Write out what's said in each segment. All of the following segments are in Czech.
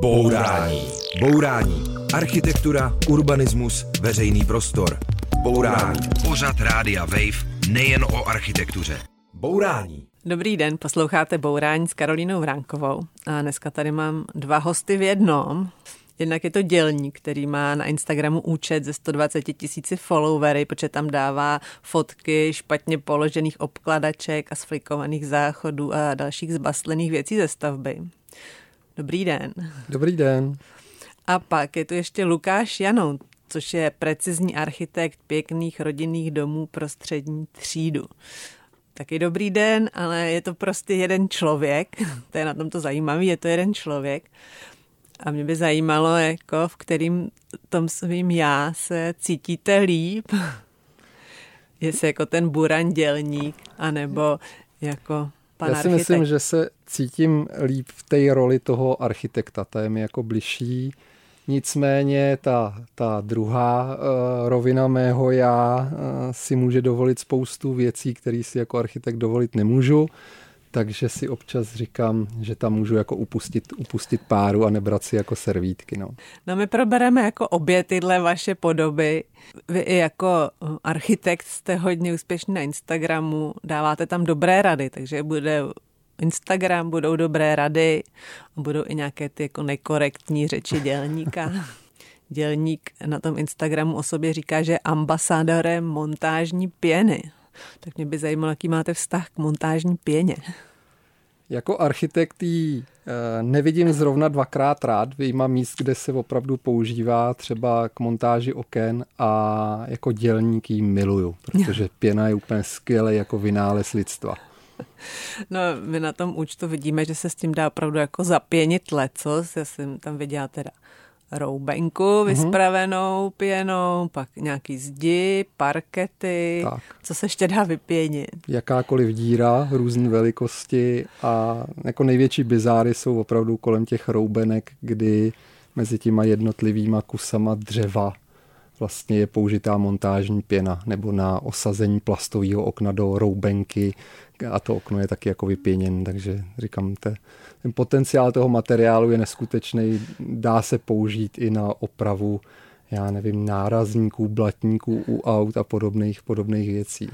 Bourání. Bourání. Architektura, urbanismus, veřejný prostor. Bourání. Pořad Rádia Wave nejen o architektuře. Bourání. Dobrý den, posloucháte Bourání s Karolínou Vránkovou a dneska tady mám dva hosty v jednom. Jednak je to dělník, který má na Instagramu účet ze 120 tisíci followery, protože tam dává fotky špatně položených obkladaček, asflikovaných záchodů a dalších zbastlených věcí ze stavby. Dobrý den. Dobrý den. A pak je tu ještě Lukáš Janou, což je precizní architekt pěkných rodinných domů pro střední třídu. Taky dobrý den, ale je to prostě jeden člověk, to je na tom to zajímavý, je to jeden člověk. A mě by zajímalo, jako v kterým tom svým já se cítíte líp. Jestli jako ten buran dělník, anebo jako pan Já si architekt. myslím, že se cítím líp v té roli toho architekta, ta je mi jako bližší. Nicméně ta, ta druhá uh, rovina mého já uh, si může dovolit spoustu věcí, které si jako architekt dovolit nemůžu. Takže si občas říkám, že tam můžu jako upustit, upustit páru a nebrat si jako servítky. No. No my probereme jako obě tyhle vaše podoby. Vy i jako architekt jste hodně úspěšný na Instagramu, dáváte tam dobré rady, takže bude Instagram, budou dobré rady a budou i nějaké ty jako nekorektní řeči dělníka. Dělník na tom Instagramu o sobě říká, že je ambasádorem montážní pěny. Tak mě by zajímalo, jaký máte vztah k montážní pěně. Jako architekt ji eh, nevidím zrovna dvakrát rád, vyjma míst, kde se opravdu používá třeba k montáži oken a jako dělník ji miluju, protože pěna je úplně skvělý jako vynález lidstva. No, my na tom účtu vidíme, že se s tím dá opravdu jako zapěnit lecos. Já jsem tam viděla teda roubenku vyspravenou pěnou, pak nějaký zdi, parkety, Tak. co se ještě dá vypěnit. Jakákoliv díra, různé velikosti a jako největší bizáry jsou opravdu kolem těch roubenek, kdy mezi těma jednotlivýma kusama dřeva vlastně je použitá montážní pěna nebo na osazení plastového okna do roubenky a to okno je taky jako vypěněn, takže říkám, te, ten potenciál toho materiálu je neskutečný, dá se použít i na opravu já nevím, nárazníků, blatníků u aut a podobných, podobných věcí.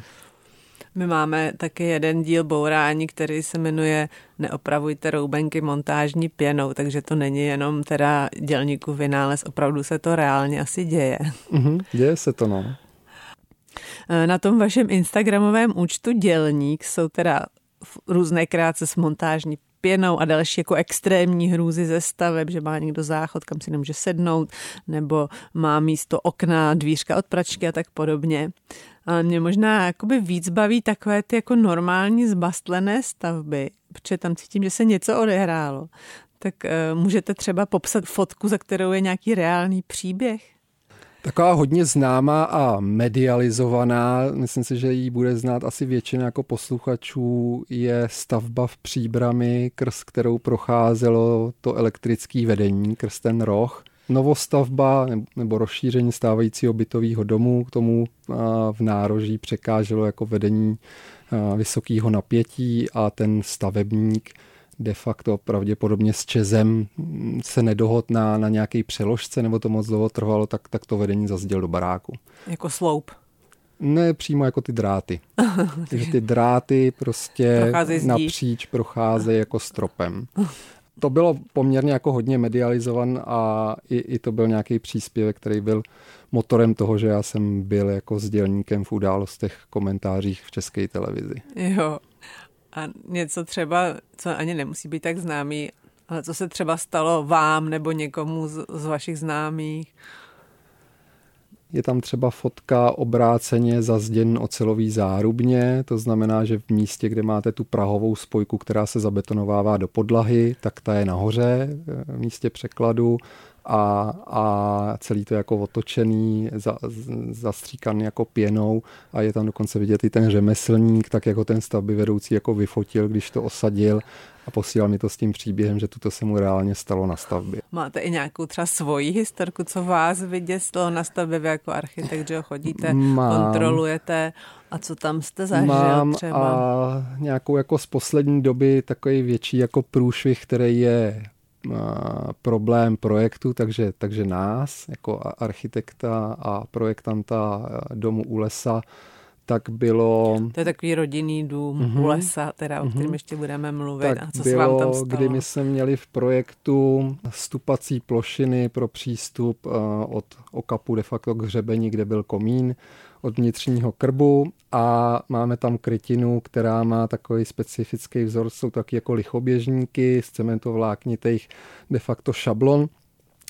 My máme taky jeden díl bourání, který se jmenuje Neopravujte roubenky montážní pěnou, takže to není jenom teda dělníku vynález, opravdu se to reálně asi děje. Mhm, děje se to, no. Na tom vašem Instagramovém účtu dělník jsou teda různé kreace s montážní pěnou a další jako extrémní hrůzy ze staveb, že má někdo záchod, kam si nemůže sednout, nebo má místo okna, dvířka od pračky a tak podobně. Ale mě možná jakoby víc baví takové ty jako normální zbastlené stavby, protože tam cítím, že se něco odehrálo. Tak uh, můžete třeba popsat fotku, za kterou je nějaký reálný příběh? Taková hodně známá a medializovaná, myslím si, že ji bude znát asi většina jako posluchačů, je stavba v Příbrami, krz kterou procházelo to elektrické vedení, krz ten roh. Novostavba nebo rozšíření stávajícího bytového domu k tomu v nároží překáželo jako vedení vysokého napětí a ten stavebník de facto pravděpodobně s Čezem se nedohod na, na nějaké přeložce, nebo to moc dlouho trvalo, tak, tak to vedení zazděl do baráku. Jako sloup. Ne přímo jako ty dráty. Takže ty dráty prostě napříč procházejí jako stropem. To bylo poměrně jako hodně medializovan a i, i to byl nějaký příspěvek, který byl motorem toho, že já jsem byl jako sdělníkem v událostech, komentářích v české televizi. Jo. A něco třeba, co ani nemusí být tak známý, ale co se třeba stalo vám nebo někomu z, z vašich známých? Je tam třeba fotka obráceně zazděn ocelový zárubně, to znamená, že v místě, kde máte tu prahovou spojku, která se zabetonovává do podlahy, tak ta je nahoře v místě překladu a, a celý to jako otočený, za, zastříkaný jako pěnou a je tam dokonce vidět i ten řemeslník, tak jako ten stavby vedoucí jako vyfotil, když to osadil a posílal mi to s tím příběhem, že tuto se mu reálně stalo na stavbě. Máte i nějakou třeba svoji historku, co vás vyděsilo na stavbě vy jako architekt, že ho chodíte, Mám. kontrolujete a co tam jste zažil Mám třeba? a nějakou jako z poslední doby takový větší jako průšvih, který je problém projektu, takže, takže nás jako architekta a projektanta domu u lesa tak bylo... To je takový rodinný dům mm-hmm. u lesa, teda, o kterém mm-hmm. ještě budeme mluvit. Tak a co bylo, se vám tam stalo? kdy my jsme měli v projektu stupací plošiny pro přístup uh, od okapu de facto k hřebení, kde byl komín, od vnitřního krbu a máme tam krytinu, která má takový specifický vzor, jsou taky jako lichoběžníky z cementovláknitých de facto šablon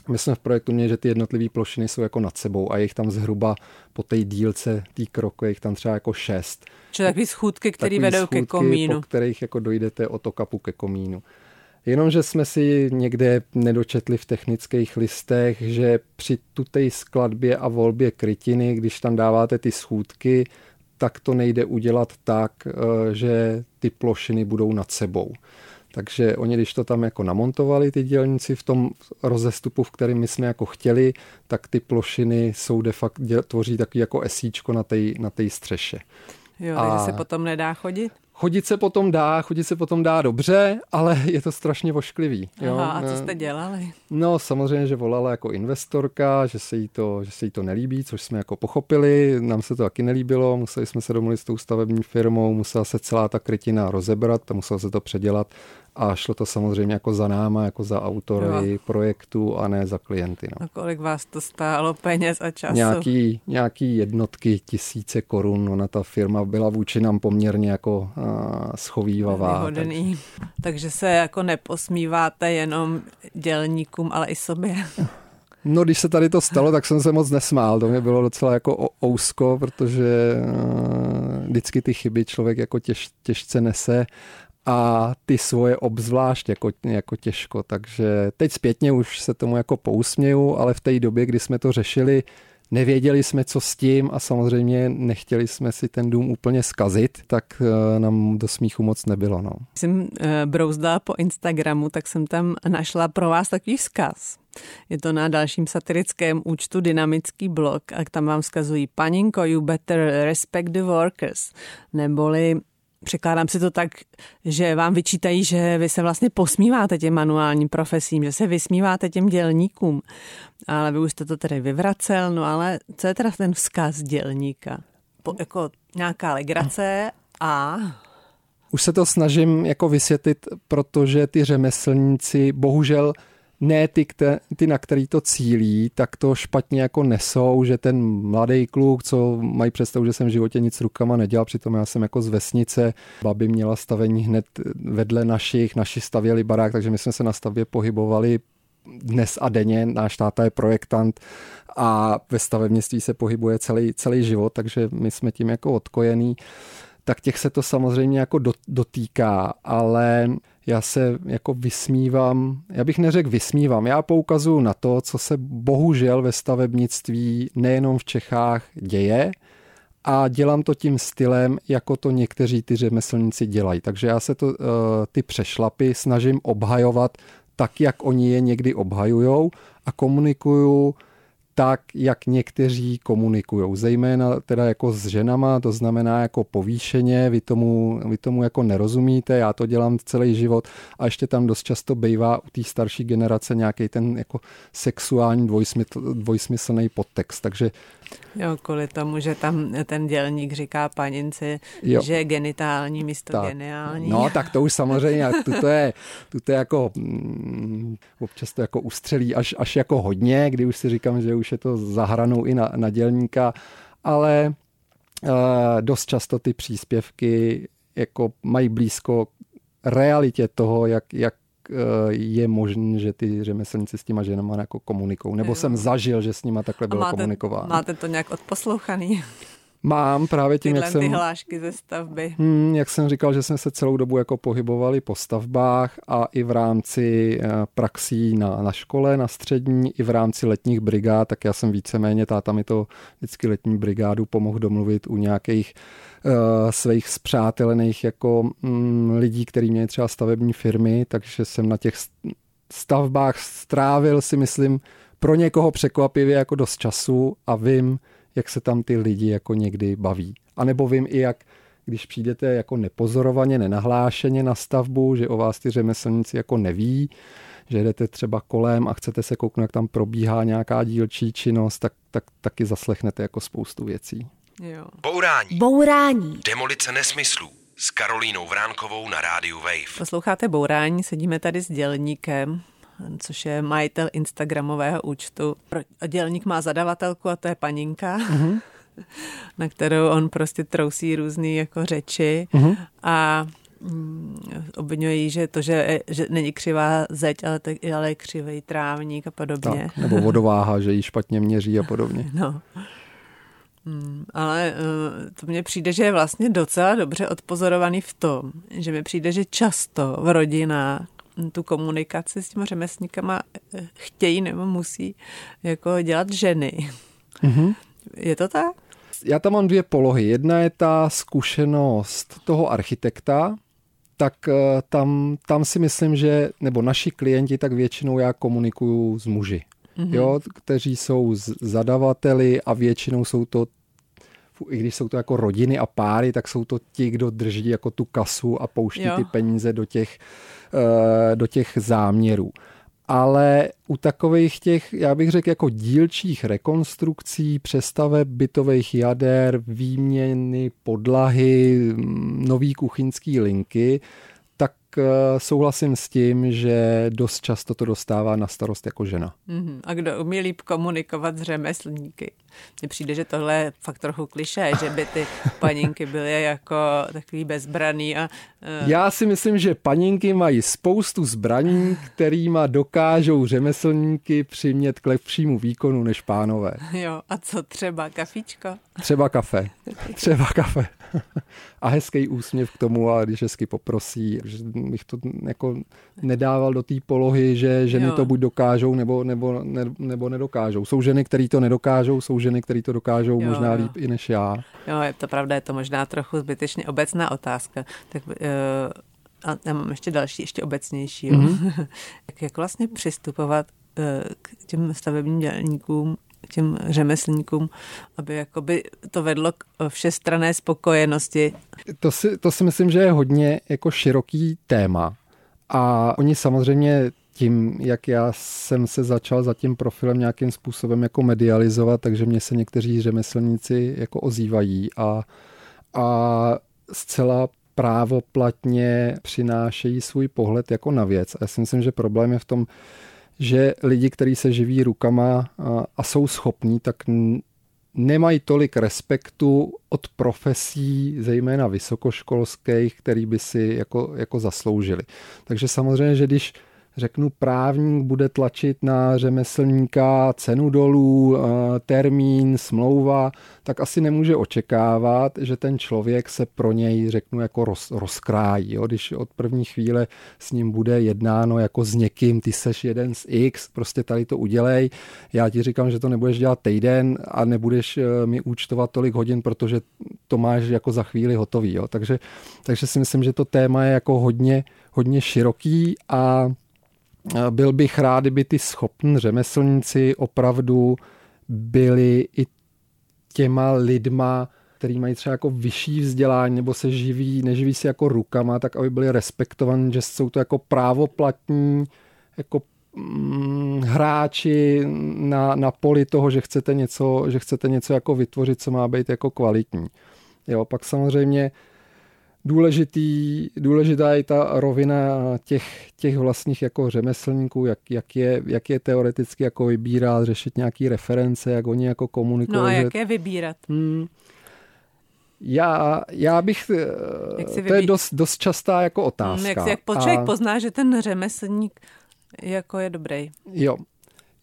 my jsme v projektu měli, že ty jednotlivé plošiny jsou jako nad sebou a je jich tam zhruba po té dílce té kroku, je jich tam třeba jako šest. Čili takový schůdky, které vedou schůdky, ke komínu. Po kterých jako dojdete od okapu ke komínu. Jenomže jsme si někde nedočetli v technických listech, že při tutej skladbě a volbě krytiny, když tam dáváte ty schůdky, tak to nejde udělat tak, eh, že ty plošiny budou nad sebou. Takže oni, když to tam jako namontovali, ty dělníci v tom rozestupu, v kterém my jsme jako chtěli, tak ty plošiny jsou de facto, tvoří taky jako esíčko na té na střeše. Jo, a... takže se potom nedá chodit? Chodit se potom dá, chodit se potom dá dobře, ale je to strašně vošklivý. Jo? Aha, a co jste dělali? No samozřejmě, že volala jako investorka, že se, jí to, že se jí to nelíbí, což jsme jako pochopili, nám se to taky nelíbilo, museli jsme se domluvit s tou stavební firmou, musela se celá ta krytina rozebrat, musela se to předělat a šlo to samozřejmě jako za náma, jako za autory jo. projektu a ne za klienty. No. A kolik vás to stálo peněz a času? Nějaký, nějaký jednotky, tisíce korun. Ona ta firma byla vůči nám poměrně jako uh, schovývavá. Tak... Takže se jako neposmíváte jenom dělníkům, ale i sobě. No, když se tady to stalo, tak jsem se moc nesmál. To mě bylo docela jako ousko, protože vždycky ty chyby člověk jako těž, těžce nese a ty svoje obzvlášť jako, jako těžko. Takže teď zpětně už se tomu jako pousměju, ale v té době, kdy jsme to řešili, nevěděli jsme, co s tím a samozřejmě nechtěli jsme si ten dům úplně skazit, tak eh, nám do smíchu moc nebylo. No. Jsem eh, brouzdala po Instagramu, tak jsem tam našla pro vás takový vzkaz. Je to na dalším satirickém účtu Dynamický blog a tam vám vzkazují Paninko, you better respect the workers, neboli překládám si to tak, že vám vyčítají, že vy se vlastně posmíváte těm manuálním profesím, že se vysmíváte těm dělníkům. Ale vy už jste to tedy vyvracel, no ale co je teda ten vzkaz dělníka? Po, jako nějaká legrace a... Už se to snažím jako vysvětlit, protože ty řemeslníci bohužel ne ty, kte, ty, na který to cílí, tak to špatně jako nesou, že ten mladý kluk, co mají představu, že jsem v životě nic rukama nedělal, přitom já jsem jako z vesnice, babi měla stavení hned vedle našich, naši stavěli barák, takže my jsme se na stavbě pohybovali dnes a denně. Náš táta je projektant a ve stavebnictví se pohybuje celý, celý život, takže my jsme tím jako odkojení. Tak těch se to samozřejmě jako dotýká, ale já se jako vysmívám, já bych neřekl vysmívám, já poukazuju na to, co se bohužel ve stavebnictví nejenom v Čechách děje a dělám to tím stylem, jako to někteří ty řemeslníci dělají. Takže já se to, eh, ty přešlapy snažím obhajovat tak, jak oni je někdy obhajujou a komunikuju tak, jak někteří komunikují, zejména teda jako s ženama, to znamená jako povýšeně, vy tomu, vy tomu jako nerozumíte, já to dělám celý život a ještě tam dost často bývá u té starší generace nějaký ten jako sexuální dvojsmysl, dvojsmyslný podtext, takže Jo, kvůli tomu, že tam ten dělník říká paninci, jo. že je genitální místo tak. geniální. No, tak to už samozřejmě, to je, to je jako, mm, občas to jako ustřelí až, až jako hodně, kdy už si říkám, že už je to zahranou i na, na dělníka, ale uh, dost často ty příspěvky jako mají blízko realitě toho, jak, jak je možné, že ty řemeslníci s těma ženama jako komunikují. Nebo jo. jsem zažil, že s nima takhle bylo máte, komunikováno. Máte to nějak odposlouchaný? Mám právě tím, Tyhle jak jsem... ty hlášky ze stavby. Hmm, jak jsem říkal, že jsme se celou dobu jako pohybovali po stavbách a i v rámci eh, praxí na, na škole, na střední, i v rámci letních brigád, tak já jsem víceméně, táta mi to vždycky letní brigádu pomohl domluvit u nějakých uh, svých zpřátelených jako um, lidí, kteří měli třeba stavební firmy, takže jsem na těch stavbách strávil si myslím pro někoho překvapivě jako dost času a vím, jak se tam ty lidi jako někdy baví. A nebo vím i, jak když přijdete jako nepozorovaně, nenahlášeně na stavbu, že o vás ty řemeslníci jako neví, že jdete třeba kolem a chcete se kouknout, jak tam probíhá nějaká dílčí činnost, tak, tak taky zaslechnete jako spoustu věcí. Jo. Bourání. Bourání. Demolice nesmyslů s Karolínou Vránkovou na rádiu Wave. Posloucháte Bourání, sedíme tady s dělníkem, což je majitel Instagramového účtu. Dělník má zadavatelku a to je paninka. Mm-hmm. na kterou on prostě trousí různé jako řeči mm-hmm. a mm, obvinují, že to, že, že není křivá zeď, ale, tak, ale je křivý trávník a podobně. Tak, nebo vodováha, že ji špatně měří a podobně. No. Hmm, ale uh, to mně přijde, že je vlastně docela dobře odpozorovaný v tom, že mi přijde, že často v rodinách tu komunikaci s těma řemeslníkama eh, chtějí nebo musí jako dělat ženy. Mm-hmm. Je to tak? Já tam mám dvě polohy. Jedna je ta zkušenost toho architekta, tak eh, tam, tam si myslím, že, nebo naši klienti, tak většinou já komunikuju s muži, mm-hmm. jo, kteří jsou zadavateli a většinou jsou to i když jsou to jako rodiny a páry, tak jsou to ti, kdo drží jako tu kasu a pouští jo. ty peníze do těch, do těch záměrů. Ale u takových těch, já bych řekl, jako dílčích rekonstrukcí, přestave bytových jader, výměny podlahy, nový kuchyňský linky, Eh, souhlasím s tím, že dost často to dostává na starost jako žena. Mm-hmm. A kdo umí líp komunikovat s řemeslníky? Mně přijde, že tohle je fakt trochu kliše, že by ty paninky byly jako takový bezbraný. A, uh... Já si myslím, že paninky mají spoustu zbraní, kterýma dokážou řemeslníky přimět k lepšímu výkonu než pánové. Jo, a co třeba kafíčko? Třeba kafe. Třeba kafe. a hezký úsměv k tomu a když hezky poprosí, že bych to jako nedával do té polohy, že ženy jo. to buď dokážou nebo, nebo, ne, nebo nedokážou. Jsou ženy, které to nedokážou, jsou ženy, které to dokážou jo, možná jo. líp i než já. Jo, je to pravda, je to možná trochu zbytečně obecná otázka. Tak uh, a já mám ještě další, ještě obecnější. Mm-hmm. jak, jak vlastně přistupovat uh, k těm stavebním dělníkům těm řemeslníkům, aby jakoby to vedlo k všestrané spokojenosti. To si, to si myslím, že je hodně jako široký téma. A oni samozřejmě tím, jak já jsem se začal za tím profilem nějakým způsobem jako medializovat, takže mě se někteří řemeslníci jako ozývají a, a zcela právoplatně přinášejí svůj pohled jako na věc. A já si myslím, že problém je v tom, že lidi, kteří se živí rukama a jsou schopní, tak nemají tolik respektu od profesí, zejména vysokoškolských, který by si jako, jako zasloužili. Takže samozřejmě, že když řeknu, právník bude tlačit na řemeslníka cenu dolů, eh, termín, smlouva, tak asi nemůže očekávat, že ten člověk se pro něj, řeknu, jako roz, rozkrájí. Jo? Když od první chvíle s ním bude jednáno jako s někým, ty seš jeden z X, prostě tady to udělej, já ti říkám, že to nebudeš dělat týden a nebudeš eh, mi účtovat tolik hodin, protože to máš jako za chvíli hotový. Jo? Takže, takže si myslím, že to téma je jako hodně, hodně široký a byl bych rád, kdyby ty schopní řemeslníci opravdu byli i těma lidma, který mají třeba jako vyšší vzdělání nebo se živí, neživí si jako rukama, tak aby byli respektovaní, že jsou to jako právoplatní jako mm, hráči na, na poli toho, že chcete něco, že chcete něco jako vytvořit, co má být jako kvalitní. Jo, pak samozřejmě důležitý, důležitá je ta rovina těch, těch vlastních jako řemeslníků, jak, jak, je, jak je teoreticky jako vybírat, řešit nějaký reference, jak oni jako komunikují. No a jak je vybírat? Hmm, já, já bych, jak to je dost, dost častá jako otázka. Hmm, jak, si, jak člověk a... pozná, že ten řemeslník jako je dobrý? Jo,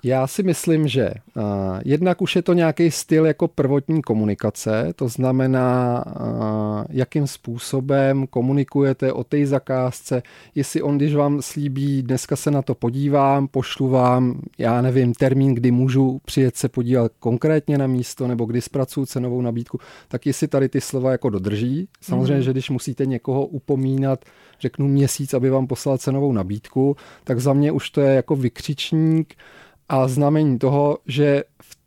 já si myslím, že uh, jednak už je to nějaký styl jako prvotní komunikace, to znamená, uh, jakým způsobem komunikujete o té zakázce, jestli on, když vám slíbí, dneska se na to podívám, pošlu vám, já nevím, termín, kdy můžu přijet se podívat konkrétně na místo, nebo kdy zpracuju cenovou nabídku, tak jestli tady ty slova jako dodrží. Samozřejmě, mm. že když musíte někoho upomínat, řeknu měsíc, aby vám poslal cenovou nabídku, tak za mě už to je jako vykřičník, a znamení toho, že v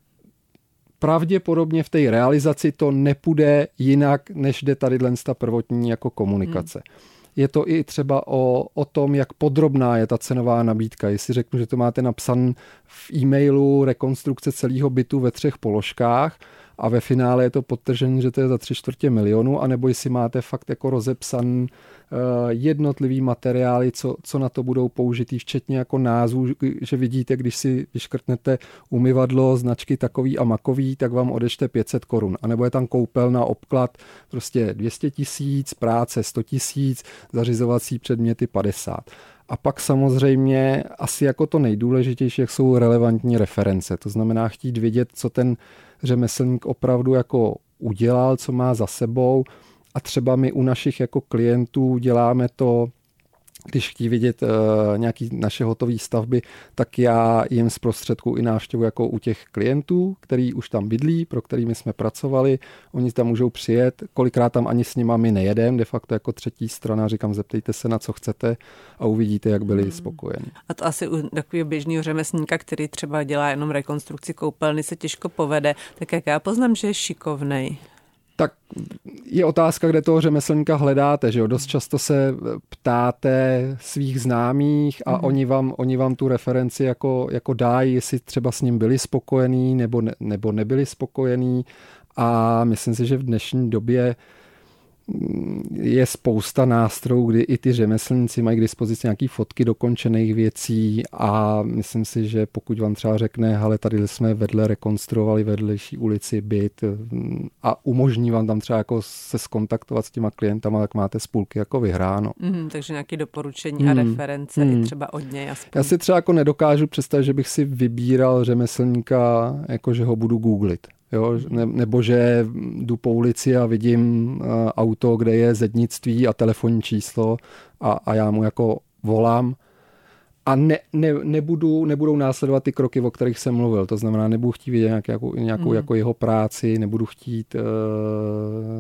pravděpodobně v té realizaci to nepůjde jinak, než jde tady ta prvotní jako komunikace. Hmm. je to i třeba o, o tom, jak podrobná je ta cenová nabídka. Jestli řeknu, že to máte napsan v e-mailu rekonstrukce celého bytu ve třech položkách, a ve finále je to podtržení, že to je za tři čtvrtě milionu, anebo jestli máte fakt jako rozepsan eh, jednotlivý materiály, co, co na to budou použitý, včetně jako názvu, že vidíte, když si vyškrtnete umyvadlo značky takový a makový, tak vám odešte 500 korun. A nebo je tam koupel na obklad prostě 200 tisíc, práce 100 tisíc, zařizovací předměty 50. A pak samozřejmě asi jako to nejdůležitější, jak jsou relevantní reference. To znamená chtít vědět, co ten řemeslník opravdu jako udělal, co má za sebou. A třeba my u našich jako klientů děláme to když chtějí vidět uh, nějaký naše hotové stavby, tak já jim z prostředku i návštěvu jako u těch klientů, který už tam bydlí, pro kterými jsme pracovali. Oni tam můžou přijet, kolikrát tam ani s nima my nejedem, de facto jako třetí strana, říkám, zeptejte se na co chcete a uvidíte, jak byli hmm. spokojeni. A to asi u takového běžného řemeslníka, který třeba dělá jenom rekonstrukci koupelny, se těžko povede, tak jak já poznám, že je šikovnej tak je otázka, kde toho řemeslníka hledáte, že jo? Dost často se ptáte svých známých a mm. oni, vám, oni vám tu referenci jako, jako dají, jestli třeba s ním byli spokojení nebo, ne, nebo nebyli spokojení a myslím si, že v dnešní době je spousta nástrojů, kdy i ty řemeslníci mají k dispozici nějaké fotky dokončených věcí a myslím si, že pokud vám třeba řekne, ale tady jsme vedle rekonstruovali vedlejší ulici byt a umožní vám tam třeba jako se skontaktovat s těma klientama, tak máte spůlky jako vyhráno. Mm, takže nějaké doporučení mm, a reference mm. i třeba od něj aspoň. Já si třeba jako nedokážu představit, že bych si vybíral řemeslníka, jako že ho budu googlit. Jo, ne, nebo že jdu po ulici a vidím uh, auto, kde je zednictví a telefonní číslo a, a já mu jako volám a ne, ne, nebudu, nebudou následovat ty kroky, o kterých jsem mluvil. To znamená, nebudu chtít vidět nějak, jako, nějakou mm. jako jeho práci, nebudu chtít uh,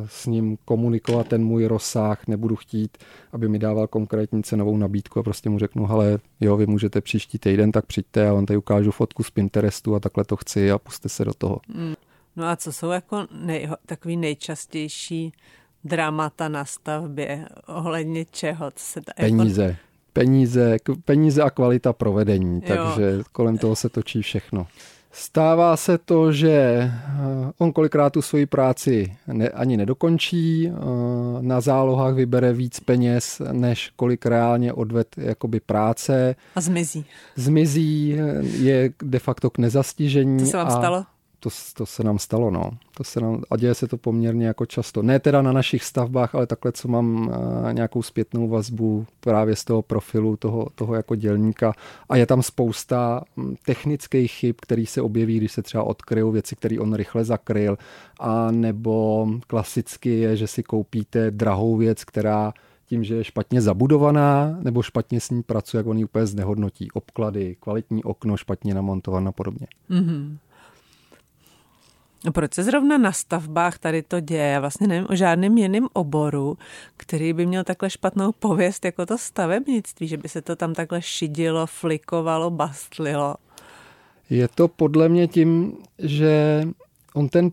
s ním komunikovat ten můj rozsah, nebudu chtít, aby mi dával konkrétní cenovou nabídku a prostě mu řeknu, hele, jo, vy můžete příští týden, tak přijďte a on tady ukážu fotku z Pinterestu a takhle to chci a puste se do toho. Mm. No a co jsou jako nej, takový nejčastější dramata na stavbě ohledně čeho? Co se ta, peníze. Jako... Peníze, peníze a kvalita provedení, jo. takže kolem toho se točí všechno. Stává se to, že eh, on kolikrát tu svoji práci ne, ani nedokončí, eh, na zálohách vybere víc peněz, než kolik reálně odved jakoby práce. A zmizí. Zmizí, je de facto k nezastižení. To se vám a stalo? To, to se nám stalo, no. To se nám, a děje se to poměrně jako často. Ne teda na našich stavbách, ale takhle, co mám uh, nějakou zpětnou vazbu právě z toho profilu toho, toho jako dělníka. A je tam spousta hm, technických chyb, který se objeví, když se třeba odkryjou věci, které on rychle zakryl. A nebo klasicky je, že si koupíte drahou věc, která tím, že je špatně zabudovaná nebo špatně s ní pracuje, jak on ji úplně znehodnotí. Obklady, kvalitní okno, špatně namontované a podobně. Mm-hmm. Proč se zrovna na stavbách tady to děje? Já vlastně nevím o žádném jiném oboru, který by měl takhle špatnou pověst jako to stavebnictví, že by se to tam takhle šidilo, flikovalo, bastlilo. Je to podle mě tím, že on ten,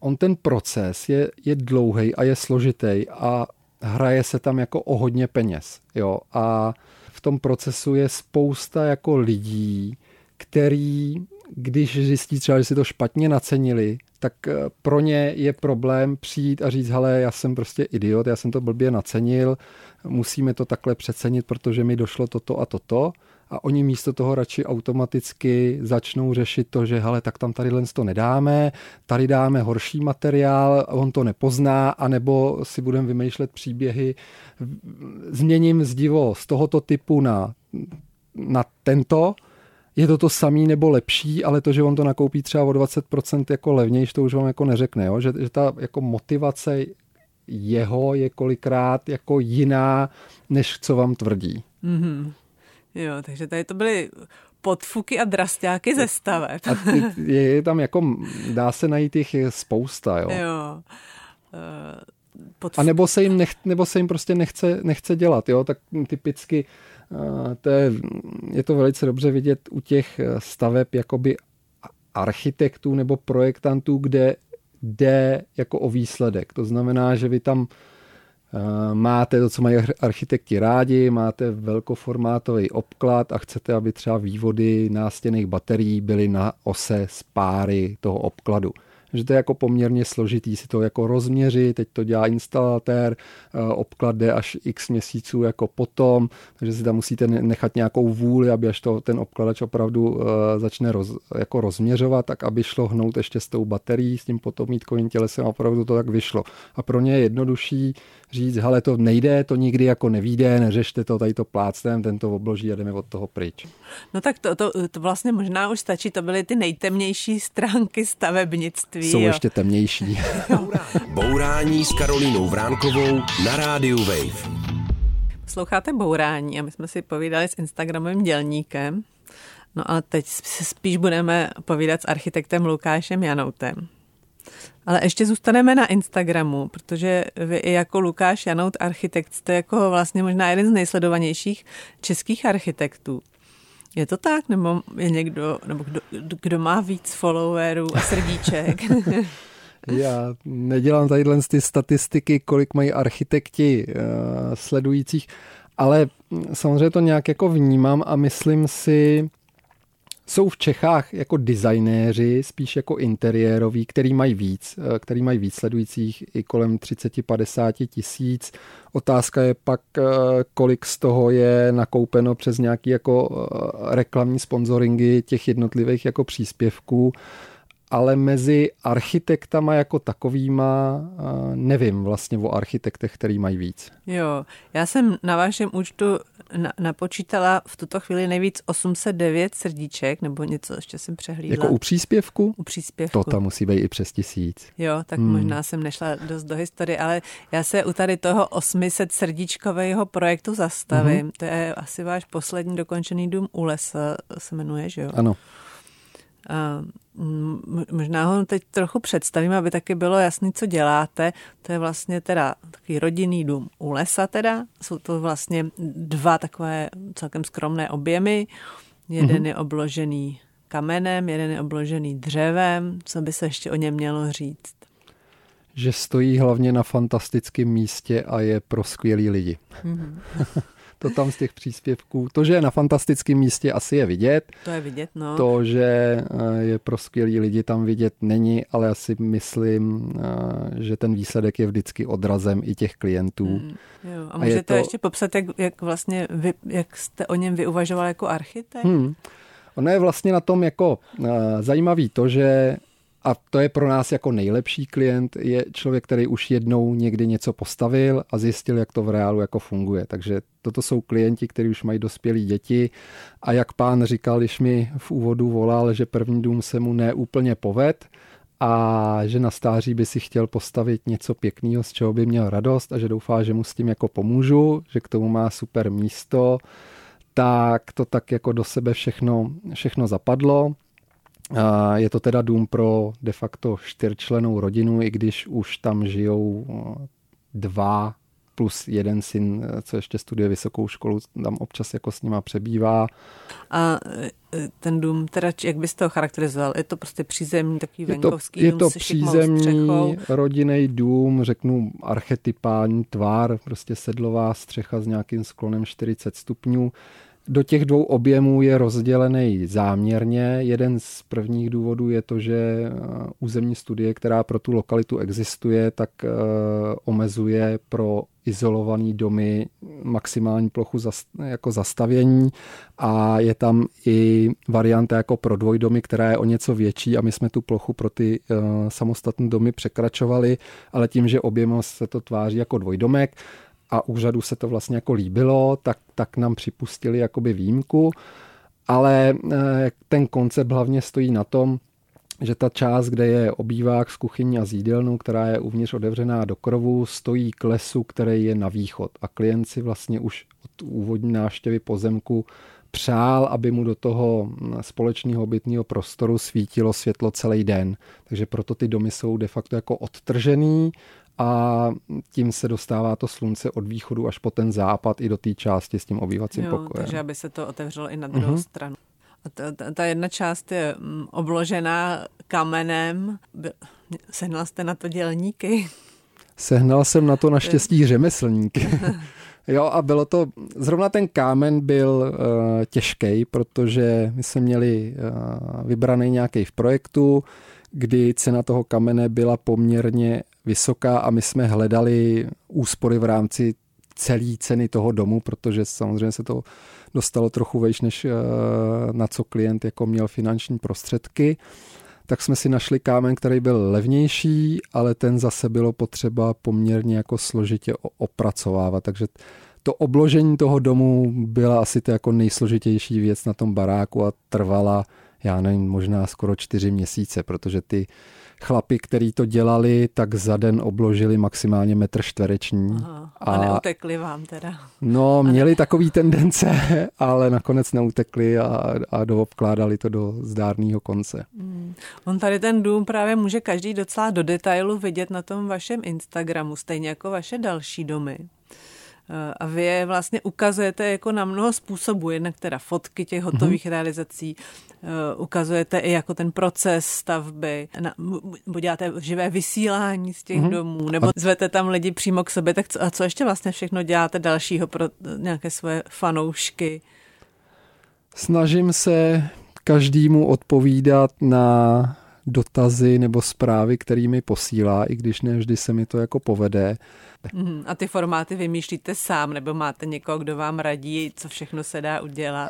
on ten proces je, je dlouhý a je složitý a hraje se tam jako o hodně peněz. Jo? A v tom procesu je spousta jako lidí, který když zjistí třeba, že si to špatně nacenili, tak eh, pro ně je problém přijít a říct, hele, já jsem prostě idiot, já jsem to blbě nacenil, musíme to takhle přecenit, protože mi došlo toto a toto. A oni místo toho radši automaticky začnou řešit to, že hele, tak tam tady to nedáme, tady dáme horší materiál, on to nepozná, anebo si budeme vymýšlet příběhy. Změním zdivo z tohoto typu na, na tento, je to to samý nebo lepší, ale to, že on to nakoupí třeba o 20% jako levnější, to už vám jako neřekne, jo? Že, že ta jako motivace jeho je kolikrát jako jiná, než co vám tvrdí. Mm-hmm. Jo, takže tady to byly podfuky a drastáky ze staveb. A ty, je tam jako, dá se najít jich spousta, jo. Jo. Uh, podf... A nebo se jim, nech, nebo se jim prostě nechce, nechce dělat, jo, tak typicky to je, je to velice dobře vidět u těch staveb jakoby architektů nebo projektantů, kde jde jako o výsledek. To znamená, že vy tam máte to, co mají architekti rádi, máte velkoformátový obklad a chcete, aby třeba vývody nástěných baterií byly na ose z páry toho obkladu že to je jako poměrně složitý si to jako rozměřit, teď to dělá instalatér, eh, obklad jde až x měsíců jako potom, takže si tam musíte nechat nějakou vůli, aby až to ten obkladač opravdu eh, začne roz, jako rozměřovat, tak aby šlo hnout ještě s tou baterií, s tím potom mít tělesem opravdu to tak vyšlo. A pro ně je jednodušší říct, hele, to nejde, to nikdy jako nevíde, neřešte to, tady to plácnem, ten to obloží a jdeme od toho pryč. No tak to, to, to vlastně možná už stačí, to byly ty nejtemnější stránky stavebnictví. Jsou jo. ještě temnější. Bourání s Karolínou Vránkovou na rádiu Wave. Sloucháte Bourání a my jsme si povídali s Instagramovým dělníkem, no ale teď se spíš budeme povídat s architektem Lukášem Janoutem. Ale ještě zůstaneme na Instagramu, protože vy i jako Lukáš Janout architekt jste jako vlastně možná jeden z nejsledovanějších českých architektů. Je to tak? Nebo je někdo, nebo kdo, kdo má víc followerů a srdíček? Já nedělám tady ty statistiky, kolik mají architekti uh, sledujících, ale samozřejmě to nějak jako vnímám a myslím si, jsou v Čechách jako designéři, spíš jako interiéroví, který mají víc, eh, který mají víc sledujících i kolem 30-50 tisíc. Otázka je pak, eh, kolik z toho je nakoupeno přes nějaký jako eh, reklamní sponsoringy těch jednotlivých jako příspěvků ale mezi architektama jako takovýma nevím vlastně o architektech, který mají víc. Jo, já jsem na vašem účtu na, napočítala v tuto chvíli nejvíc 809 srdíček, nebo něco ještě jsem přehlídla. Jako u příspěvku? U příspěvku. To tam musí být i přes tisíc. Jo, tak hmm. možná jsem nešla dost do historie, ale já se u tady toho 800 srdíčkového projektu zastavím. Hmm. To je asi váš poslední dokončený dům u lesa, se jmenuje, že jo? Ano. A možná ho teď trochu představím, aby taky bylo jasné, co děláte. To je vlastně teda takový rodinný dům u lesa teda. Jsou to vlastně dva takové celkem skromné objemy. Jeden mm-hmm. je obložený kamenem, jeden je obložený dřevem. Co by se ještě o něm mělo říct? Že stojí hlavně na fantastickém místě a je pro skvělý lidi. Mm-hmm. to tam z těch příspěvků. To, že je na fantastickém místě, asi je vidět. To je vidět, no. To, že eh, je pro skvělý lidi tam vidět není, ale asi myslím, eh, že ten výsledek je vždycky odrazem i těch klientů. Mm, jo. A můžete a to... ještě popsat, jak, jak vlastně vy, jak jste o něm vyuvažoval jako architekt? Hmm. Ono je vlastně na tom jako uh, zajímavý to, že a to je pro nás jako nejlepší klient, je člověk, který už jednou někdy něco postavil a zjistil, jak to v reálu jako funguje. Takže toto jsou klienti, kteří už mají dospělé děti a jak pán říkal, když mi v úvodu volal, že první dům se mu neúplně poved, a že na stáří by si chtěl postavit něco pěkného, z čeho by měl radost a že doufá, že mu s tím jako pomůžu, že k tomu má super místo, tak to tak jako do sebe všechno, všechno zapadlo. Je to teda dům pro de facto čtyřčlenou rodinu, i když už tam žijou dva plus jeden syn, co ještě studuje vysokou školu, tam občas jako s nima přebývá. A e, ten dům, teda jak byste ho charakterizoval? Je to prostě přízemní, takový venkovský je to, dům Je to přízemní rodinný dům, řeknu archetypální tvár, prostě sedlová střecha s nějakým sklonem 40 stupňů do těch dvou objemů je rozdělený záměrně. Jeden z prvních důvodů je to, že eh, územní studie, která pro tu lokalitu existuje, tak eh, omezuje pro izolovaný domy maximální plochu jako zastavění a je tam i varianta jako pro dvojdomy, která je o něco větší a my jsme tu plochu pro ty uh, samostatné domy překračovali, ale tím, že objemem se to tváří jako dvojdomek, a úřadu se to vlastně jako líbilo, tak, tak nám připustili jakoby výjimku, ale eh, ten koncept hlavně stojí na tom, že ta část, kde je obývák s kuchyní a s která je uvnitř otevřená do krovu, stojí k lesu, který je na východ. A klient si vlastně už od úvodní návštěvy pozemku přál, aby mu do toho hm, společného bytného prostoru svítilo světlo celý den. Takže proto ty domy jsou de facto jako odtržený a tím se dostává to slunce od východu až po ten západ i do té části s tím obývacím jo, pokojem. Takže aby se to otevřelo i na druhou uh-huh. stranu. A ta, ta, ta jedna část je mm, obložená kamenem. Sehnal jste na to dělníky? Sehnal jsem na to naštěstí řemeslníky. Jo, a bylo to, zrovna ten kámen byl uh, těžký, protože my jsme měli uh, vybraný nějaký v projektu, kdy cena toho kamene byla poměrně vysoká a my jsme hledali úspory v rámci celé ceny toho domu, protože samozřejmě se to dostalo trochu vejš, než uh, na co klient jako měl finanční prostředky. Tak jsme si našli kámen, který byl levnější, ale ten zase bylo potřeba poměrně jako složitě opracovávat, takže to obložení toho domu byla asi to jako nejsložitější věc na tom baráku a trvala, já nevím, možná skoro čtyři měsíce, protože ty chlapi, který to dělali, tak za den obložili maximálně metr čtvereční. Aha, a, a neutekli vám teda. No, měli takový tendence, ale nakonec neutekli a, a doobkládali to do zdárného konce. Hmm. On tady ten dům právě může každý docela do detailu vidět na tom vašem Instagramu, stejně jako vaše další domy. A vy je vlastně ukazujete jako na mnoho způsobů, jednak teda fotky těch hotových mm-hmm. realizací, eh, ukazujete i jako ten proces stavby, na, děláte živé vysílání z těch mm-hmm. domů, nebo zvete tam lidi přímo k sobě, tak co, a co ještě vlastně všechno děláte dalšího pro nějaké svoje fanoušky? Snažím se každému odpovídat na dotazy nebo zprávy, kterými posílá, i když ne vždy se mi to jako povede. Mm, a ty formáty vymýšlíte sám, nebo máte někoho, kdo vám radí, co všechno se dá udělat?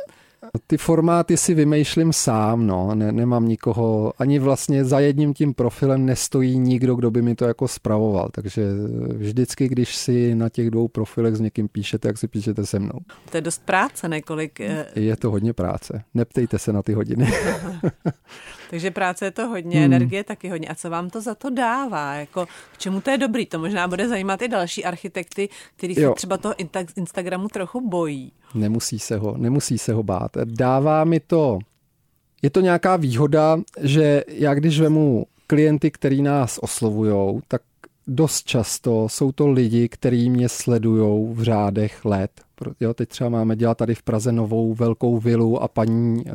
Ty formáty si vymýšlím sám, no. Ne, nemám nikoho, ani vlastně za jedním tím profilem nestojí nikdo, kdo by mi to jako spravoval. Takže vždycky, když si na těch dvou profilech s někým píšete, jak si píšete se mnou. To je dost práce, nekolik? Eh, je to hodně práce. Neptejte se na ty hodiny. Takže práce je to hodně, hmm. energie taky hodně. A co vám to za to dává? Jako, k čemu to je dobrý? To možná bude zajímat i další architekty, kteří se třeba toho Instagramu trochu bojí. Nemusí se ho, nemusí se ho bát. Dává mi to, je to nějaká výhoda, že já když vemu klienty, který nás oslovují, tak dost často jsou to lidi, kteří mě sledují v řádech let. Jo, teď třeba máme dělat tady v Praze novou velkou vilu a paní uh,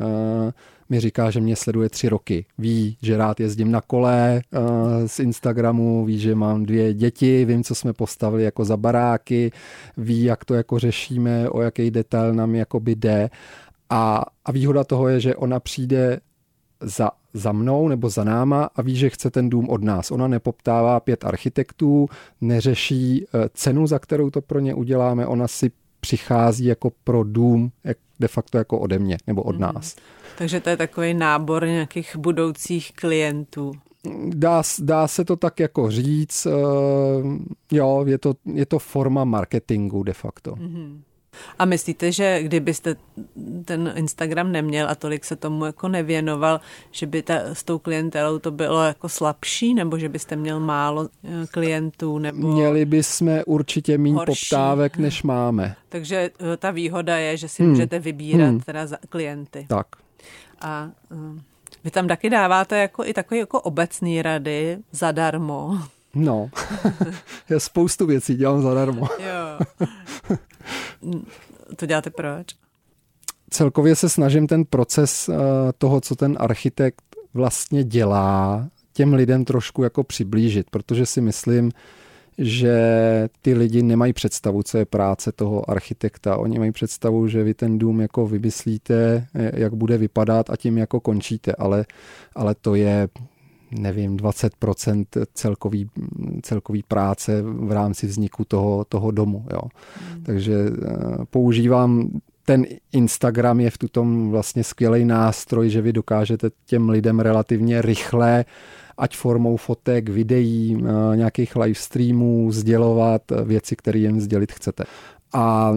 mi říká, že mě sleduje tři roky. Ví, že rád jezdím na kole uh, z Instagramu, ví, že mám dvě děti, vím, co jsme postavili jako za baráky, ví, jak to jako řešíme, o jaký detail nám jakoby jde. A, a výhoda toho je, že ona přijde za, za mnou nebo za náma a ví, že chce ten dům od nás. Ona nepoptává pět architektů, neřeší eh, cenu, za kterou to pro ně uděláme, ona si přichází jako pro dům de facto jako ode mě nebo od mm. nás. Takže to je takový nábor nějakých budoucích klientů. Dá, dá se to tak jako říct, uh, jo, je to, je to forma marketingu de facto. Mm-hmm. A myslíte, že kdybyste ten Instagram neměl a tolik se tomu jako nevěnoval, že by ta, s tou klientelou to bylo jako slabší, nebo že byste měl málo eh, klientů? Nebo Měli bychom určitě méně poptávek, než máme. Takže eh, ta výhoda je, že si hmm. můžete vybírat hmm. teda za klienty. Tak. A uh, vy tam taky dáváte jako i takové jako obecné rady zadarmo. No, já spoustu věcí dělám zadarmo. jo. To děláte proč? Celkově se snažím ten proces uh, toho, co ten architekt vlastně dělá, těm lidem trošku jako přiblížit, protože si myslím, že ty lidi nemají představu, co je práce toho architekta. Oni mají představu, že vy ten dům jako vymyslíte, jak bude vypadat a tím jako končíte, ale, ale to je nevím, 20% celkový, celkový práce v rámci vzniku toho, toho domu. Jo. Hmm. Takže eh, používám ten Instagram je v tom vlastně skvělý nástroj, že vy dokážete těm lidem relativně rychle ať formou fotek, videí, eh, nějakých live streamů, sdělovat věci, které jim sdělit chcete. A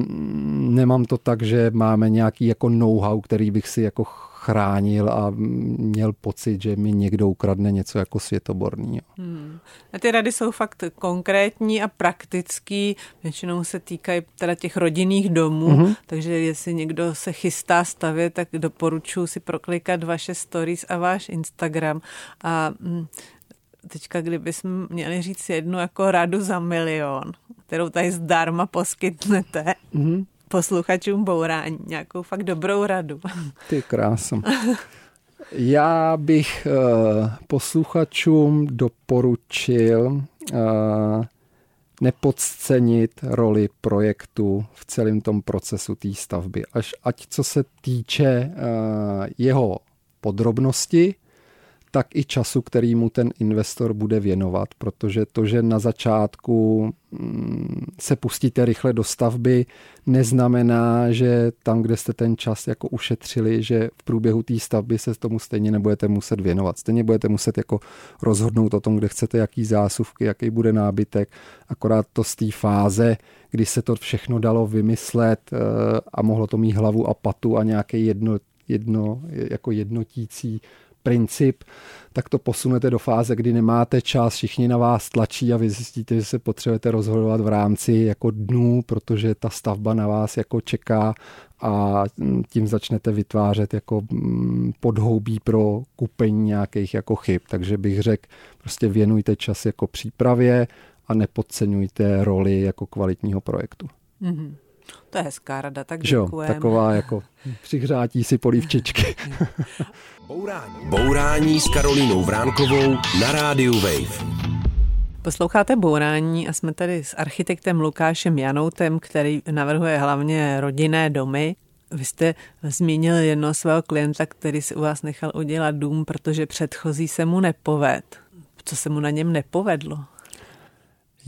nemám to tak, že máme nějaký jako know-how, který bych si jako chránil a měl pocit, že mi někdo ukradne něco jako světoborný. Hmm. A ty rady jsou fakt konkrétní a praktický, většinou se týkají teda těch rodinných domů, hmm. takže jestli někdo se chystá stavět, tak doporučuji si proklikat vaše stories a váš Instagram a hm, teďka, kdybychom měli říct jednu jako radu za milion, kterou tady zdarma poskytnete, mm-hmm posluchačům bourání, nějakou fakt dobrou radu. Ty krásem. Já bych uh, posluchačům doporučil uh, nepodcenit roli projektu v celém tom procesu té stavby. Až ať co se týče uh, jeho podrobnosti, tak i času, který mu ten investor bude věnovat, protože to, že na začátku mm, se pustíte rychle do stavby, neznamená, že tam, kde jste ten čas jako ušetřili, že v průběhu té stavby se tomu stejně nebudete muset věnovat. Stejně budete muset jako rozhodnout o tom, kde chcete, jaký zásuvky, jaký bude nábytek, akorát to z té fáze, kdy se to všechno dalo vymyslet eh, a mohlo to mít hlavu a patu a nějaké jedno, jedno, jako jednotící princip, tak to posunete do fáze, kdy nemáte čas, všichni na vás tlačí a vy zjistíte, že se potřebujete rozhodovat v rámci jako dnů, protože ta stavba na vás jako čeká a tím začnete vytvářet jako mm, podhoubí pro kupení nějakých jako chyb. Takže bych řekl, prostě věnujte čas jako přípravě a nepodceňujte roli jako kvalitního projektu. Mm-hmm. To je hezká rada, tak děkujeme. taková jako přihřátí si polívčičky. Bourání. Bourání s Karolínou Vránkovou na rádiu Wave. Posloucháte Bourání a jsme tady s architektem Lukášem Janoutem, který navrhuje hlavně rodinné domy. Vy jste zmínil jednoho svého klienta, který si u vás nechal udělat dům, protože předchozí se mu nepoved. Co se mu na něm nepovedlo?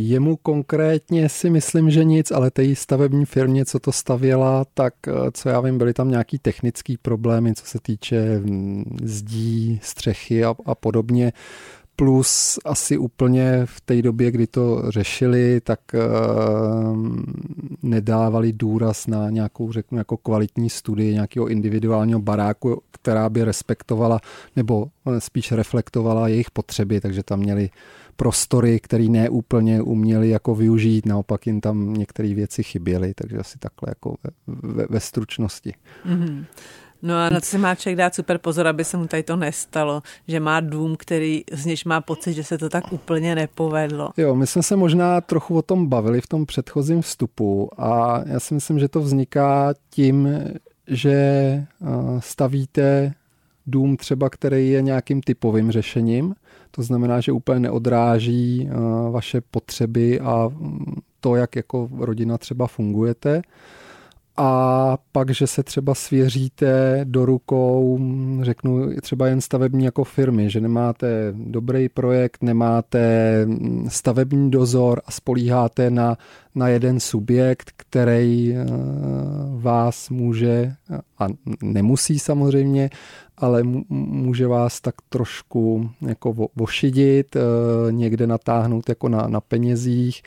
Jemu konkrétně si myslím, že nic, ale té stavební firmě, co to stavěla, tak eh, co já vím, byly tam nějaký technické problémy, co se týče mm, zdí, střechy a, a podobně. Plus asi úplně v té době, kdy to řešili, tak uh, nedávali důraz na nějakou, řeknu, jako kvalitní studii nějakého individuálního baráku, která by respektovala nebo spíš reflektovala jejich potřeby, takže tam měli prostory, které neúplně uměli jako využít, naopak jim tam některé věci chyběly, takže asi takhle jako ve, ve, ve stručnosti. Mm-hmm. No a na to si má člověk dát super pozor, aby se mu tady to nestalo, že má dům, který z něž má pocit, že se to tak úplně nepovedlo. Jo, my jsme se možná trochu o tom bavili v tom předchozím vstupu a já si myslím, že to vzniká tím, že stavíte dům třeba, který je nějakým typovým řešením, to znamená, že úplně neodráží vaše potřeby a to, jak jako rodina třeba fungujete. A pak, že se třeba svěříte do rukou, řeknu třeba jen stavební jako firmy, že nemáte dobrý projekt, nemáte stavební dozor a spolíháte na, na jeden subjekt, který eh, vás může, a nemusí samozřejmě, ale může vás tak trošku jako vošidit, eh, někde natáhnout jako na, na penězích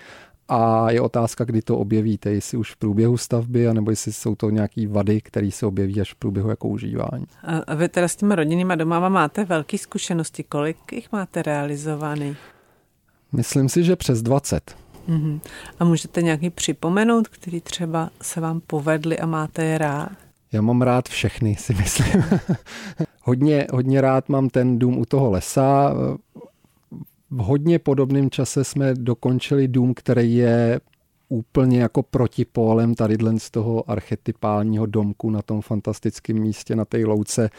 a je otázka, kdy to objevíte, jestli už v průběhu stavby, anebo jestli jsou to nějaké vady, které se objeví až v průběhu jako užívání. A vy teda s těmi rodinnými domama máte velké zkušenosti. Kolik jich máte realizovaný? Myslím si, že přes 20. Uh-huh. A můžete nějaký připomenout, který třeba se vám povedli a máte je rád? Já mám rád všechny, si myslím. hodně, hodně rád mám ten dům u toho lesa v hodně podobném čase jsme dokončili dům, který je úplně jako protipólem tady z toho archetypálního domku na tom fantastickém místě na té louce,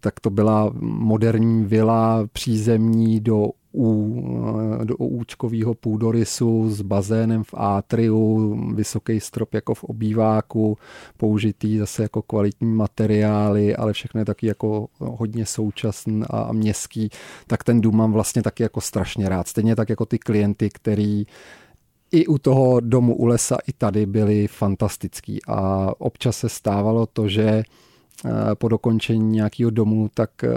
tak to byla moderní vila přízemní do u, do účkového půdorysu s bazénem v átriu, vysoký strop jako v obýváku, použitý zase jako kvalitní materiály, ale všechno je taky jako hodně současný a městský, tak ten dům mám vlastně taky jako strašně rád. Stejně tak jako ty klienty, který i u toho domu u lesa, i tady byli fantastický. A občas se stávalo to, že eh, po dokončení nějakého domu, tak eh,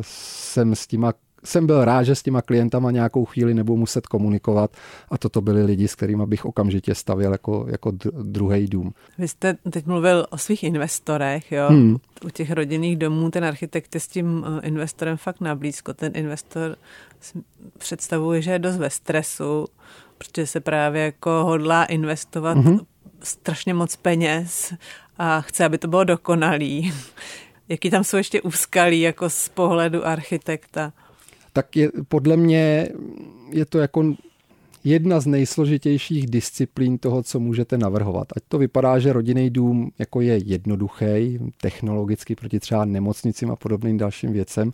jsem s těma jsem byl rád, že s těma klientama nějakou chvíli nebudu muset komunikovat a toto byli lidi, s kterými bych okamžitě stavěl jako, jako druhý dům. Vy jste teď mluvil o svých investorech, jo? Hmm. U těch rodinných domů ten architekt je s tím eh, investorem fakt nablízko. Ten investor představuje, že je dost ve stresu, protože se právě jako hodlá investovat mm-hmm. strašně moc peněz a chce, aby to bylo dokonalý. Jaký tam jsou ještě úskalí jako z pohledu architekta? Tak je, podle mě je to jako jedna z nejsložitějších disciplín toho, co můžete navrhovat. Ať to vypadá, že rodinný dům jako je jednoduchý, technologicky proti třeba nemocnicím a podobným dalším věcem,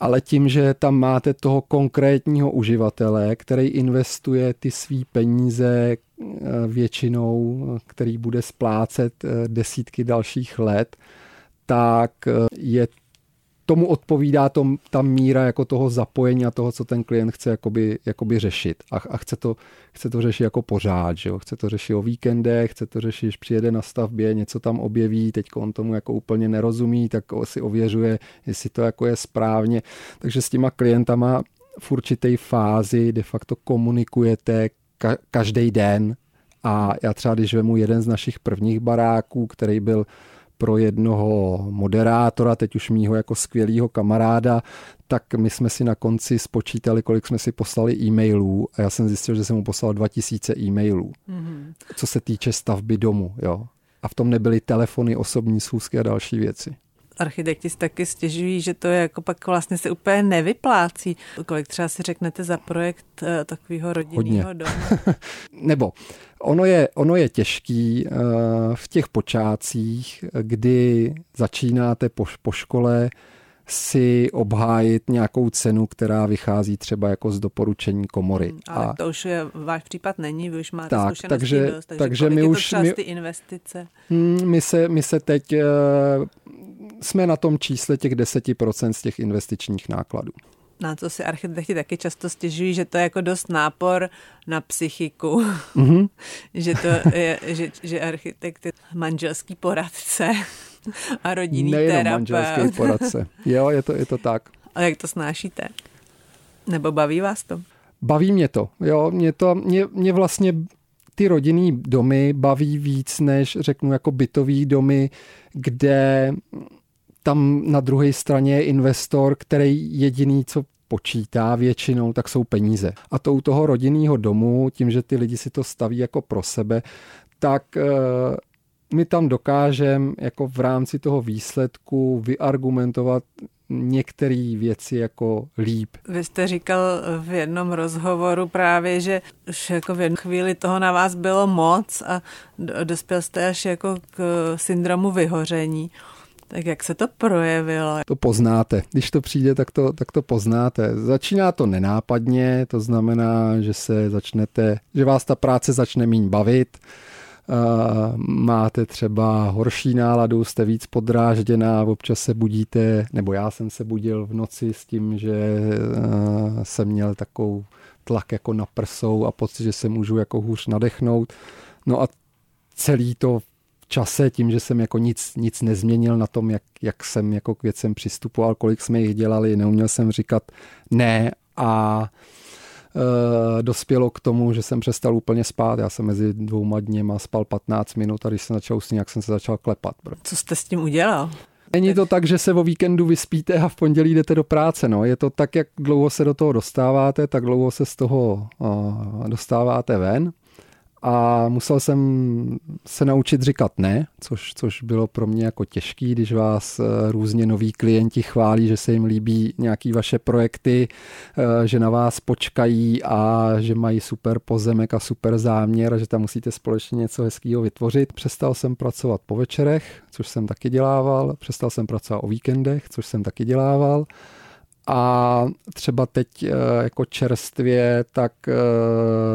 ale tím, že tam máte toho konkrétního uživatele, který investuje ty svý peníze eh, většinou, který bude splácet eh, desítky dalších let, tak eh, je tomu odpovídá tom, ta míra jako toho zapojení a toho, co ten klient chce jakoby, jakoby řešit. A, a chce, to, chce to řešit jako pořád, že jo? chce to řešit o víkendech, chce to řešit, když přijede na stavbě, něco tam objeví, teď on tomu jako úplně nerozumí, tak si ověřuje, jestli to jako je správně. Takže s těma klientama v určité fázi de facto komunikujete ka- každý den a já třeba, když vemu jeden z našich prvních baráků, který byl pro jednoho moderátora, teď už mýho jako skvělého kamaráda, tak my jsme si na konci spočítali, kolik jsme si poslali e-mailů a já jsem zjistil, že jsem mu poslal 2000 e-mailů, mm-hmm. co se týče stavby domu. Jo. A v tom nebyly telefony, osobní schůzky a další věci architekti si taky stěžují, že to je jako pak vlastně se úplně nevyplácí. Kolik třeba si řeknete za projekt eh, takového rodinného domu? Nebo ono je, ono je těžký uh, v těch počátcích, kdy začínáte po, po škole, si obhájit nějakou cenu, která vychází třeba jako z doporučení komory. Hmm, ale a to už je, váš případ není, vy už máte tak, takže, dost, takže, takže my už my, ty investice? Hmm, my se, my se teď uh, jsme na tom čísle těch 10% z těch investičních nákladů. Na to si architekti taky často stěžují, že to je jako dost nápor na psychiku. Mm-hmm. že to je, že, že architekt je manželský poradce a rodinný Nejenom terapeut. manželský poradce. Jo, je to, je to tak. A jak to snášíte? Nebo baví vás to? Baví mě to. Jo, mě to, mě, mě vlastně ty rodinný domy baví víc než řeknu jako bytový domy, kde tam na druhé straně je investor, který jediný, co počítá většinou, tak jsou peníze. A to u toho rodinného domu, tím, že ty lidi si to staví jako pro sebe, tak eh, my tam dokážeme jako v rámci toho výsledku vyargumentovat některé věci jako líp. Vy jste říkal v jednom rozhovoru právě, že už jako v jednu chvíli toho na vás bylo moc a dospěl jste až jako k syndromu vyhoření. Tak jak se to projevilo? To poznáte. Když to přijde, tak to, tak to poznáte. Začíná to nenápadně, to znamená, že se začnete, že vás ta práce začne méně bavit, máte třeba horší náladu, jste víc podrážděná, občas se budíte, nebo já jsem se budil v noci s tím, že jsem měl takovou tlak jako na prsou a pocit, že se můžu jako hůř nadechnout. No a celý to čase, tím, že jsem jako nic, nic nezměnil na tom, jak, jak jsem jako k věcem přistupoval, kolik jsme jich dělali, neuměl jsem říkat ne a e, dospělo k tomu, že jsem přestal úplně spát. Já jsem mezi dvouma dněma spal 15 minut a když jsem začal usnít, jak jsem se začal klepat. Co jste s tím udělal? Není to tak, že se o víkendu vyspíte a v pondělí jdete do práce. No. Je to tak, jak dlouho se do toho dostáváte, tak dlouho se z toho uh, dostáváte ven a musel jsem se naučit říkat ne, což, což bylo pro mě jako těžký, když vás eh, různě noví klienti chválí, že se jim líbí nějaký vaše projekty, eh, že na vás počkají a že mají super pozemek a super záměr a že tam musíte společně něco hezkého vytvořit. Přestal jsem pracovat po večerech, což jsem taky dělával, přestal jsem pracovat o víkendech, což jsem taky dělával. A třeba teď eh, jako čerstvě, tak eh,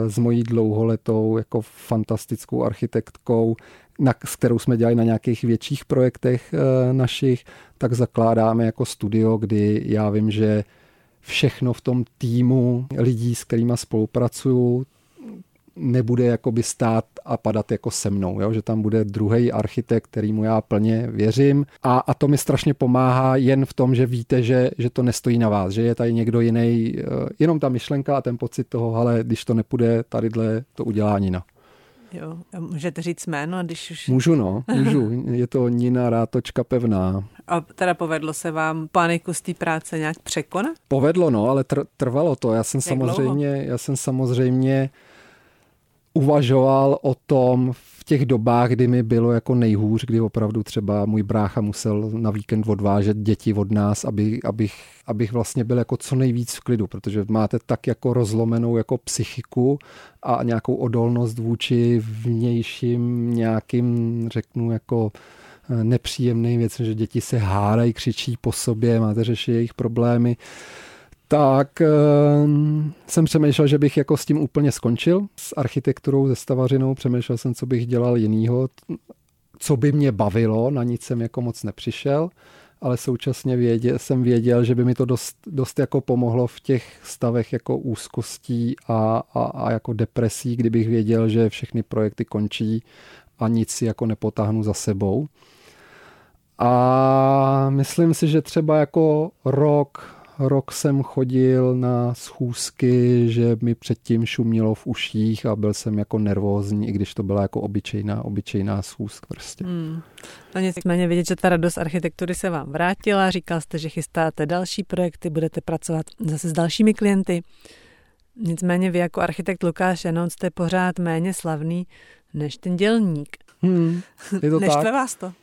s mojí dlouholetou jako fantastickou architektkou, na, s kterou jsme dělali na nějakých větších projektech eh, našich, tak zakládáme jako studio, kdy já vím, že všechno v tom týmu lidí, s kterými spolupracuju, nebude jakoby stát a padat jako se mnou, jo? že tam bude druhý architekt, kterýmu já plně věřím a, a to mi strašně pomáhá jen v tom, že víte, že, že to nestojí na vás, že je tady někdo jiný, eh, jenom ta myšlenka a ten pocit toho, ale když to nepůjde, tadyhle to udělá Nina. Jo, můžete říct jméno, když už... Můžu, no, můžu. Je to Nina Rátočka Pevná. A teda povedlo se vám paniku z té práce nějak překonat? Povedlo, no, ale tr- trvalo to. Já jsem Jak samozřejmě, dlouho? já jsem samozřejmě uvažoval o tom v těch dobách, kdy mi bylo jako nejhůř, kdy opravdu třeba můj brácha musel na víkend odvážet děti od nás, aby, abych, abych vlastně byl jako co nejvíc v klidu, protože máte tak jako rozlomenou jako psychiku a nějakou odolnost vůči vnějším nějakým, řeknu, jako nepříjemný věc, že děti se hádají, křičí po sobě, máte řešit jejich problémy, tak uh, jsem přemýšlel, že bych jako s tím úplně skončil, s architekturou, se stavařinou, přemýšlel jsem, co bych dělal jinýho, co by mě bavilo, na nic jsem jako moc nepřišel, ale současně věděl, jsem věděl, že by mi to dost, dost jako pomohlo v těch stavech jako úzkostí a, a, a jako depresí, kdybych věděl, že všechny projekty končí a nic si jako nepotáhnu za sebou. A myslím si, že třeba jako rok, rok jsem chodil na schůzky, že mi předtím šumělo v uších a byl jsem jako nervózní, i když to byla jako obyčejná, obyčejná schůzka prostě. Hmm. No nicméně vidět, že ta radost architektury se vám vrátila, říkal jste, že chystáte další projekty, budete pracovat zase s dalšími klienty. Nicméně vy jako architekt Lukáš Janout jste pořád méně slavný než ten dělník. Hmm, je to Neštve tak. vás to?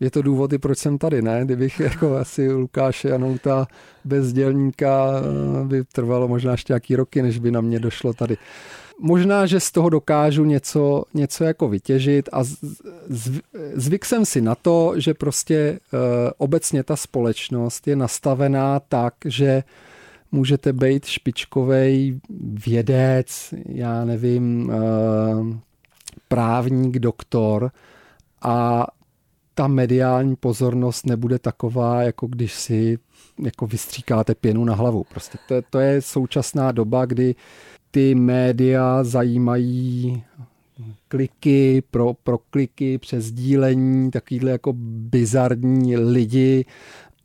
Je to důvody, proč jsem tady, ne? Kdybych jako asi Lukáše Janouta bez dělníka eh, by trvalo možná ještě nějaký roky, než by na mě došlo tady. Možná, že z toho dokážu něco, něco jako vytěžit a zvyk jsem si na to, že prostě uh, obecně ta společnost je nastavená tak, že můžete být špičkový vědec, já nevím, uh, právník, doktor a ta mediální pozornost nebude taková, jako když si jako vystříkáte pěnu na hlavu. Prostě to, to je současná doba, kdy ty média zajímají kliky, pro, pro kliky, přes dílení, takovýhle jako bizarní lidi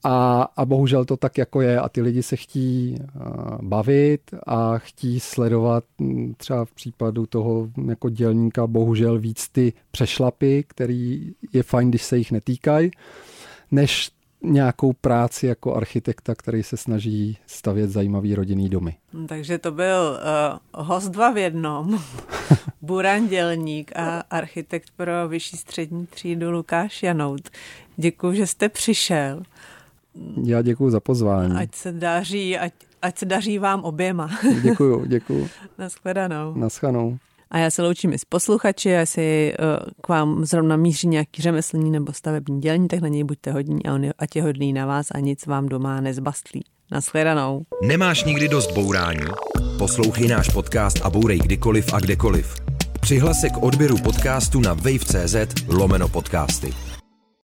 a, a bohužel to tak jako je a ty lidi se chtí bavit a chtí sledovat třeba v případu toho jako dělníka bohužel víc ty přešlapy, který je fajn, když se jich netýkají, než nějakou práci jako architekta, který se snaží stavět zajímavý rodinný domy. Takže to byl uh, host dva v jednom. Buran Dělník a architekt pro vyšší střední třídu Lukáš Janout. Děkuji, že jste přišel. Já děkuji za pozvání. Ať se daří, ať, ať se daří vám oběma. děkuji, děkuji. Naschledanou. Naschledanou. A já se loučím i s posluchači, jestli uh, k vám zrovna míří nějaký řemeslní nebo stavební dělní, tak na něj buďte hodní a on je, ať je hodný na vás a nic vám doma nezbastlí. Naschledanou. Nemáš nikdy dost bourání? Poslouchej náš podcast a bourej kdykoliv a kdekoliv. Přihlas se k odběru podcastu na wave.cz lomeno podcasty.